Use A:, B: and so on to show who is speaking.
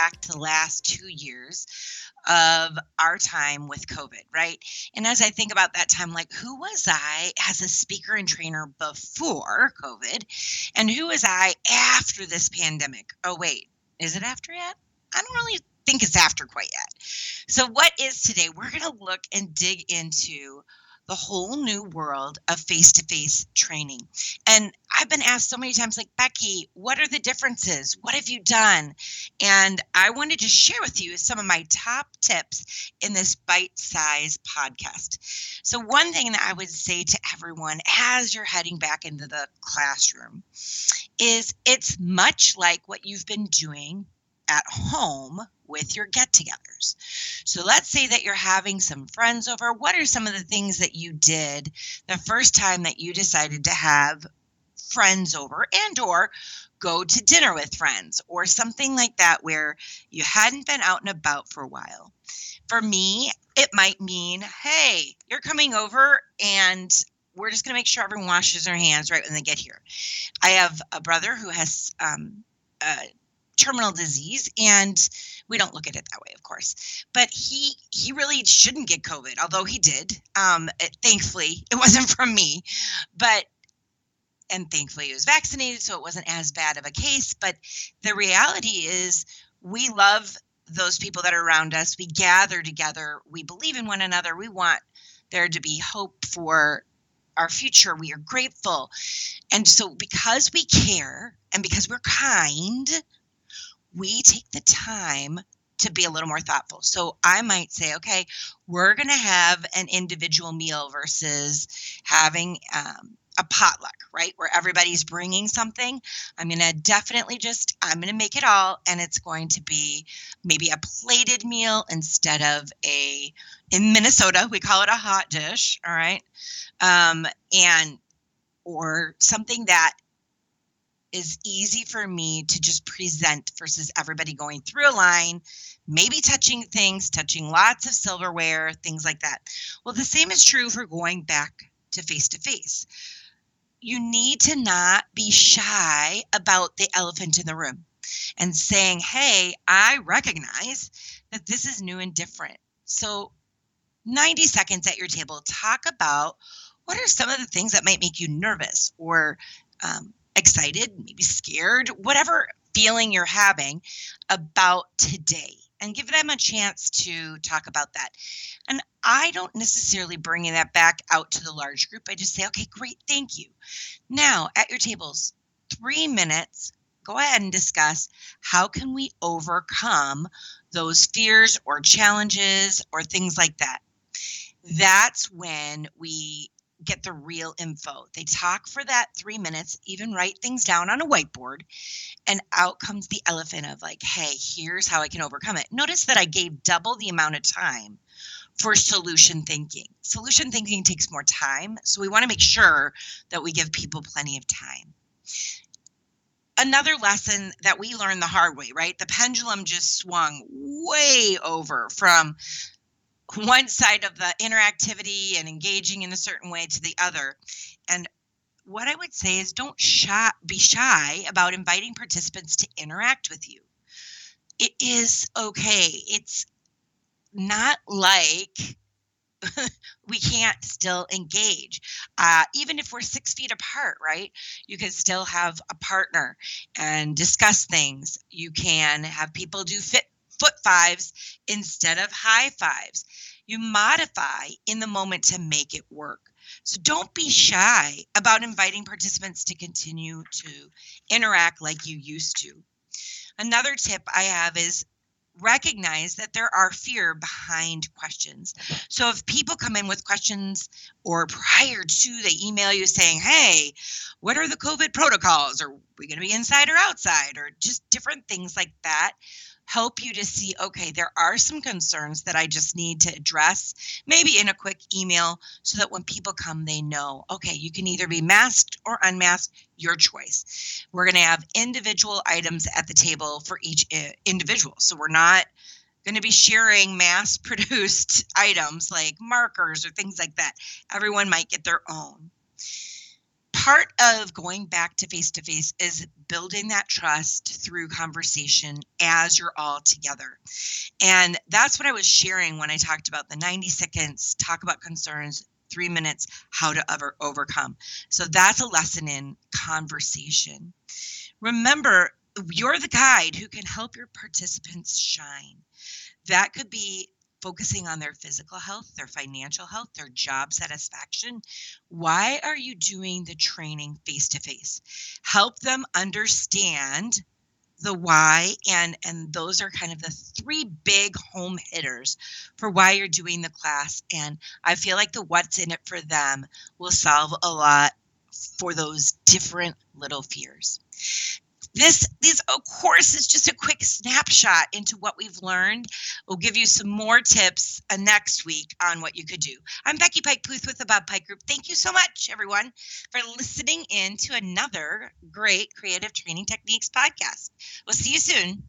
A: back to the last two years of our time with COVID, right? And as I think about that time, like who was I as a speaker and trainer before COVID? And who was I after this pandemic? Oh, wait, is it after yet? I don't really think it's after quite yet. So, what is today? We're going to look and dig into the whole new world of face to face training. And I've been asked so many times, like, Becky, what are the differences? What have you done? And I wanted to share with you some of my top tips in this bite sized podcast. So, one thing that I would say to everyone as you're heading back into the classroom is it's much like what you've been doing at home with your get togethers. So let's say that you're having some friends over. What are some of the things that you did the first time that you decided to have friends over and or go to dinner with friends or something like that where you hadn't been out and about for a while. For me, it might mean, hey, you're coming over and we're just going to make sure everyone washes their hands right when they get here. I have a brother who has um, uh, terminal disease and we don't look at it that way of course. But he he really shouldn't get covid although he did. Um it, thankfully it wasn't from me. But and thankfully he was vaccinated so it wasn't as bad of a case. But the reality is we love those people that are around us. We gather together. We believe in one another. We want there to be hope for our future. We are grateful. And so because we care and because we're kind we take the time to be a little more thoughtful. So I might say, okay, we're going to have an individual meal versus having um, a potluck, right? Where everybody's bringing something. I'm going to definitely just, I'm going to make it all, and it's going to be maybe a plated meal instead of a, in Minnesota, we call it a hot dish, all right? Um, and, or something that is easy for me to just present versus everybody going through a line, maybe touching things, touching lots of silverware, things like that. Well, the same is true for going back to face to face. You need to not be shy about the elephant in the room and saying, hey, I recognize that this is new and different. So, 90 seconds at your table, talk about what are some of the things that might make you nervous or um, excited, maybe scared, whatever feeling you're having about today and give them a chance to talk about that. And I don't necessarily bring that back out to the large group. I just say, okay, great, thank you. Now, at your tables, three minutes, go ahead and discuss how can we overcome those fears or challenges or things like that. That's when we get the real info. They talk for that three minutes, even write things down on a whiteboard, and out comes the elephant of like, hey, here's how I can overcome it. Notice that I gave double the amount of time for solution thinking. Solution thinking takes more time, so we want to make sure that we give people plenty of time. Another lesson that we learned the hard way, right? The pendulum just swung way over from one side of the interactivity and engaging in a certain way to the other. And what I would say is don't shy, be shy about inviting participants to interact with you. It is okay. It's not like we can't still engage. Uh, even if we're six feet apart, right? You can still have a partner and discuss things. You can have people do fit foot fives instead of high fives. You modify in the moment to make it work. So don't be shy about inviting participants to continue to interact like you used to. Another tip I have is recognize that there are fear behind questions. So if people come in with questions or prior to they email you saying, "Hey, what are the COVID protocols? Are we going to be inside or outside?" or just different things like that, help you to see okay, there are some concerns that I just need to address, maybe in a quick email, so that when people come, they know okay, you can either be masked or unmasked, your choice. We're going to have individual items at the table for each eh, individual. So we're not going to be sharing mass produced items like markers or things like that. Everyone might get their own part of going back to face to face is building that trust through conversation as you're all together. And that's what I was sharing when I talked about the 90 seconds, talk about concerns, three minutes, how to ever overcome. So that's a lesson in conversation. Remember, you're the guide who can help your participants shine. That could be focusing on their physical health, their financial health, their job satisfaction. Why are you doing the training face to face? Help them understand the why and and those are kind of the three big home hitters for why you're doing the class and i feel like the what's in it for them will solve a lot for those different little fears this these of course is just a quick snapshot into what we've learned. We'll give you some more tips uh, next week on what you could do. I'm becky pike pluth with the bob pike group. Thank you so much everyone for listening in to another great creative training techniques podcast. We'll see you soon